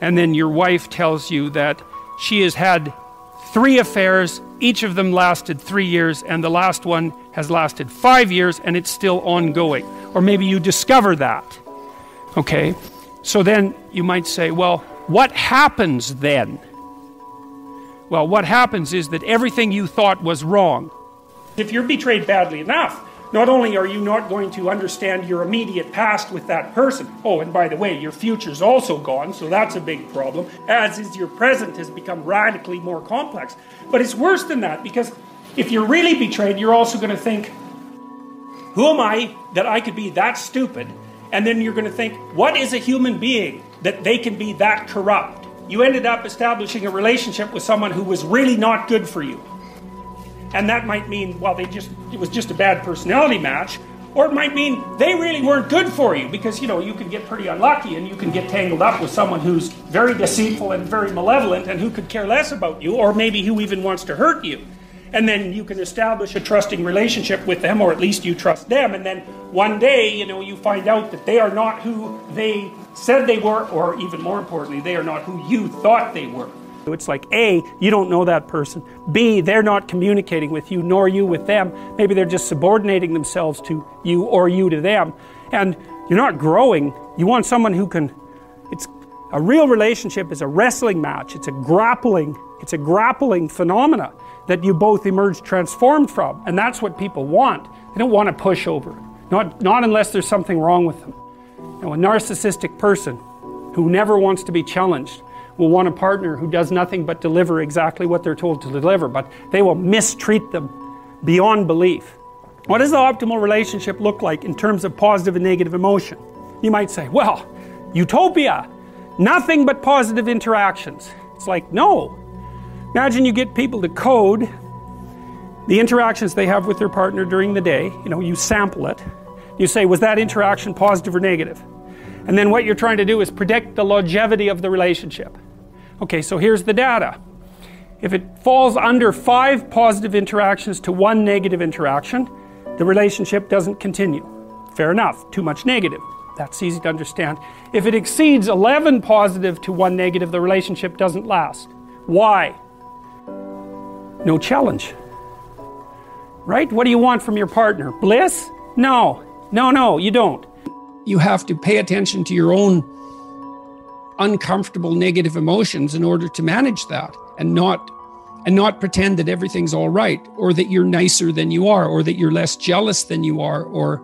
and then your wife tells you that she has had three affairs, each of them lasted three years, and the last one has lasted five years, and it's still ongoing. Or maybe you discover that. Okay? So then you might say, well, what happens then? Well, what happens is that everything you thought was wrong. If you're betrayed badly enough, not only are you not going to understand your immediate past with that person, oh, and by the way, your future's also gone, so that's a big problem, as is your present has become radically more complex. But it's worse than that because if you're really betrayed, you're also going to think, who am I that I could be that stupid? And then you're going to think, what is a human being that they can be that corrupt? You ended up establishing a relationship with someone who was really not good for you. And that might mean, well, they just it was just a bad personality match, or it might mean they really weren't good for you because you know you can get pretty unlucky and you can get tangled up with someone who's very deceitful and very malevolent and who could care less about you, or maybe who even wants to hurt you. And then you can establish a trusting relationship with them, or at least you trust them. And then one day, you know, you find out that they are not who they said they were, or even more importantly, they are not who you thought they were. It's like A, you don't know that person. B, they're not communicating with you, nor you with them. Maybe they're just subordinating themselves to you or you to them. And you're not growing. You want someone who can. It's a real relationship is a wrestling match. It's a grappling. It's a grappling phenomena that you both emerge transformed from. And that's what people want. They don't want to push over. Not, not unless there's something wrong with them. Know, a narcissistic person who never wants to be challenged will want a partner who does nothing but deliver exactly what they're told to deliver, but they will mistreat them beyond belief. What does the optimal relationship look like in terms of positive and negative emotion? You might say, well, utopia, nothing but positive interactions. It's like, no. Imagine you get people to code the interactions they have with their partner during the day. You know, you sample it. You say, was that interaction positive or negative? And then what you're trying to do is predict the longevity of the relationship. Okay, so here's the data. If it falls under five positive interactions to one negative interaction, the relationship doesn't continue. Fair enough, too much negative. That's easy to understand. If it exceeds 11 positive to one negative, the relationship doesn't last. Why? No challenge. Right? What do you want from your partner? Bliss? No. No, no, you don't. You have to pay attention to your own uncomfortable negative emotions in order to manage that and not and not pretend that everything's all right or that you're nicer than you are or that you're less jealous than you are or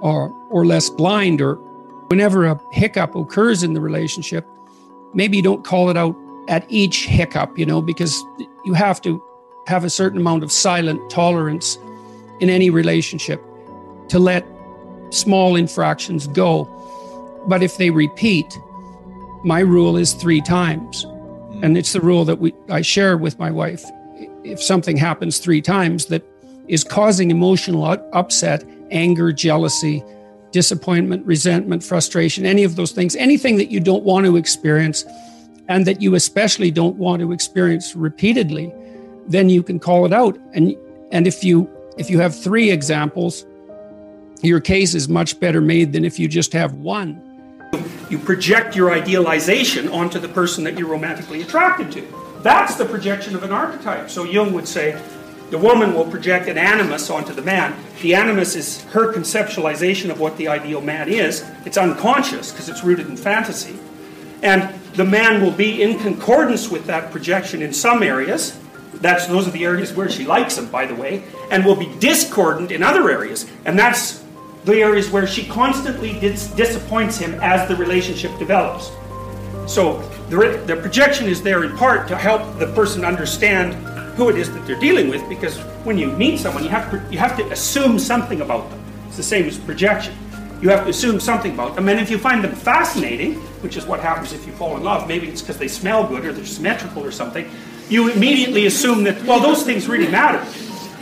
or or less blind or whenever a hiccup occurs in the relationship maybe you don't call it out at each hiccup you know because you have to have a certain amount of silent tolerance in any relationship to let small infractions go. But if they repeat my rule is three times. Mm. And it's the rule that we I share with my wife. If something happens three times that is causing emotional upset, anger, jealousy, disappointment, resentment, frustration, any of those things, anything that you don't want to experience and that you especially don't want to experience repeatedly, then you can call it out. And and if you if you have three examples, your case is much better made than if you just have one you project your idealization onto the person that you're romantically attracted to. That's the projection of an archetype. So Jung would say the woman will project an animus onto the man. The animus is her conceptualization of what the ideal man is. It's unconscious because it's rooted in fantasy. And the man will be in concordance with that projection in some areas. That's those are the areas where she likes him, by the way, and will be discordant in other areas. And that's the areas where she constantly dis- disappoints him as the relationship develops. So the, the projection is there in part to help the person understand who it is that they're dealing with because when you meet someone you have to, you have to assume something about them. It's the same as projection. you have to assume something about them. And if you find them fascinating, which is what happens if you fall in love, maybe it's because they smell good or they're symmetrical or something, you immediately assume that, well, those things really matter.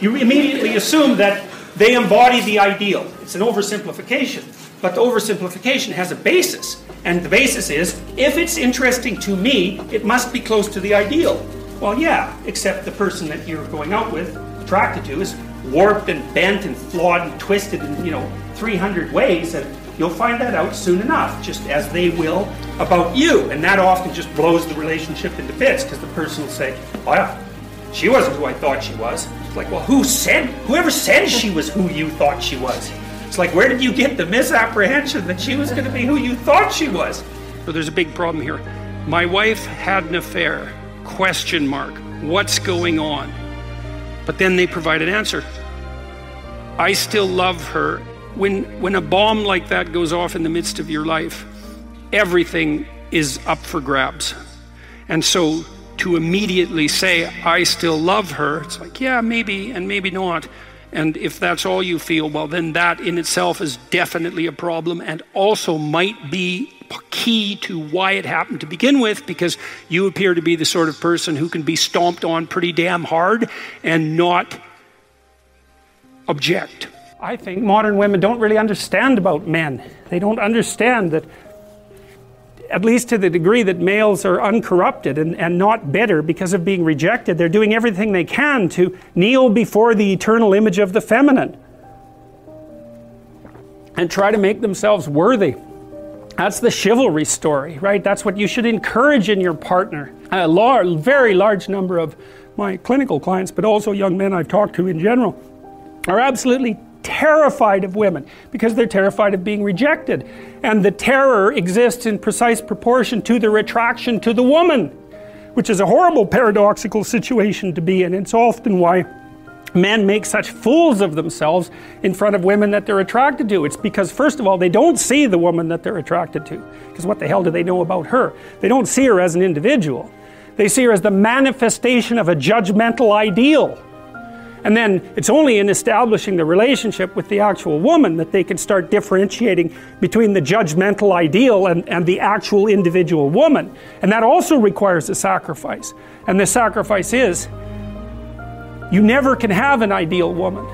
You immediately assume that they embody the ideal. It's an oversimplification. But the oversimplification has a basis. And the basis is if it's interesting to me, it must be close to the ideal. Well, yeah, except the person that you're going out with, attracted to, is warped and bent and flawed and twisted in, you know, 300 ways. And you'll find that out soon enough, just as they will about you. And that often just blows the relationship into bits because the person will say, oh, well, she wasn't who I thought she was. Like, well, who said, whoever said she was who you thought she was? It's like, where did you get the misapprehension that she was going to be who you thought she was? So there's a big problem here. My wife had an affair. Question mark. What's going on? But then they provide an answer. I still love her. When, when a bomb like that goes off in the midst of your life, everything is up for grabs. And so to immediately say, I still love her, it's like, yeah, maybe, and maybe not. And if that's all you feel, well, then that in itself is definitely a problem and also might be key to why it happened to begin with, because you appear to be the sort of person who can be stomped on pretty damn hard and not object. I think modern women don't really understand about men. They don't understand that at least to the degree that males are uncorrupted and, and not bitter because of being rejected, they're doing everything they can to kneel before the eternal image of the feminine and try to make themselves worthy. That's the chivalry story, right? That's what you should encourage in your partner. A large, very large number of my clinical clients, but also young men I've talked to in general, are absolutely terrified of women because they're terrified of being rejected. And the terror exists in precise proportion to the attraction to the woman, which is a horrible paradoxical situation to be in. It's often why men make such fools of themselves in front of women that they're attracted to. It's because, first of all, they don't see the woman that they're attracted to. Because what the hell do they know about her? They don't see her as an individual. They see her as the manifestation of a judgmental ideal. And then it's only in establishing the relationship with the actual woman that they can start differentiating between the judgmental ideal and, and the actual individual woman. And that also requires a sacrifice. And the sacrifice is you never can have an ideal woman.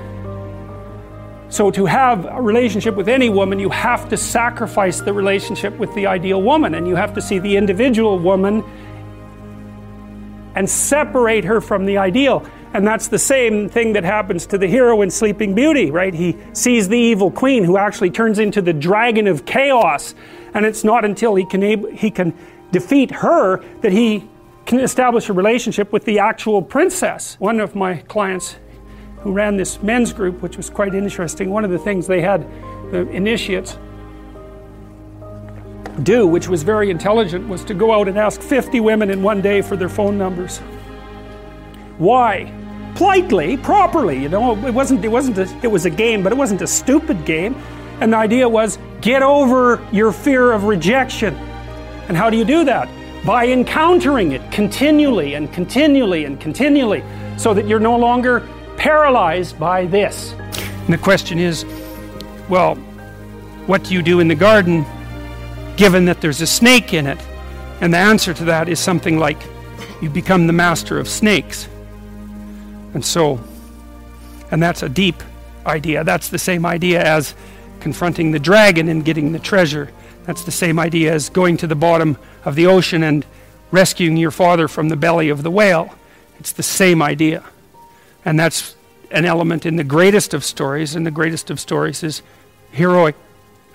So, to have a relationship with any woman, you have to sacrifice the relationship with the ideal woman, and you have to see the individual woman and separate her from the ideal. And that's the same thing that happens to the hero in Sleeping Beauty, right? He sees the evil queen who actually turns into the dragon of chaos. And it's not until he can, he can defeat her that he can establish a relationship with the actual princess. One of my clients who ran this men's group, which was quite interesting, one of the things they had the initiates do, which was very intelligent, was to go out and ask 50 women in one day for their phone numbers. Why? Politely, properly. You know, it wasn't. It wasn't. A, it was a game, but it wasn't a stupid game. And the idea was get over your fear of rejection. And how do you do that? By encountering it continually and continually and continually, so that you're no longer paralyzed by this. And the question is, well, what do you do in the garden, given that there's a snake in it? And the answer to that is something like, you become the master of snakes. And so, and that's a deep idea. That's the same idea as confronting the dragon and getting the treasure. That's the same idea as going to the bottom of the ocean and rescuing your father from the belly of the whale. It's the same idea. And that's an element in the greatest of stories, and the greatest of stories is heroic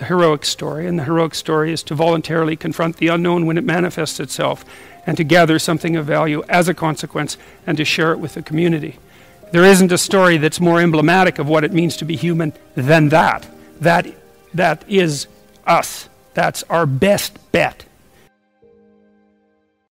heroic story, and the heroic story is to voluntarily confront the unknown when it manifests itself, and to gather something of value as a consequence, and to share it with the community. There isn't a story that's more emblematic of what it means to be human than that. That, that is us. That's our best bet.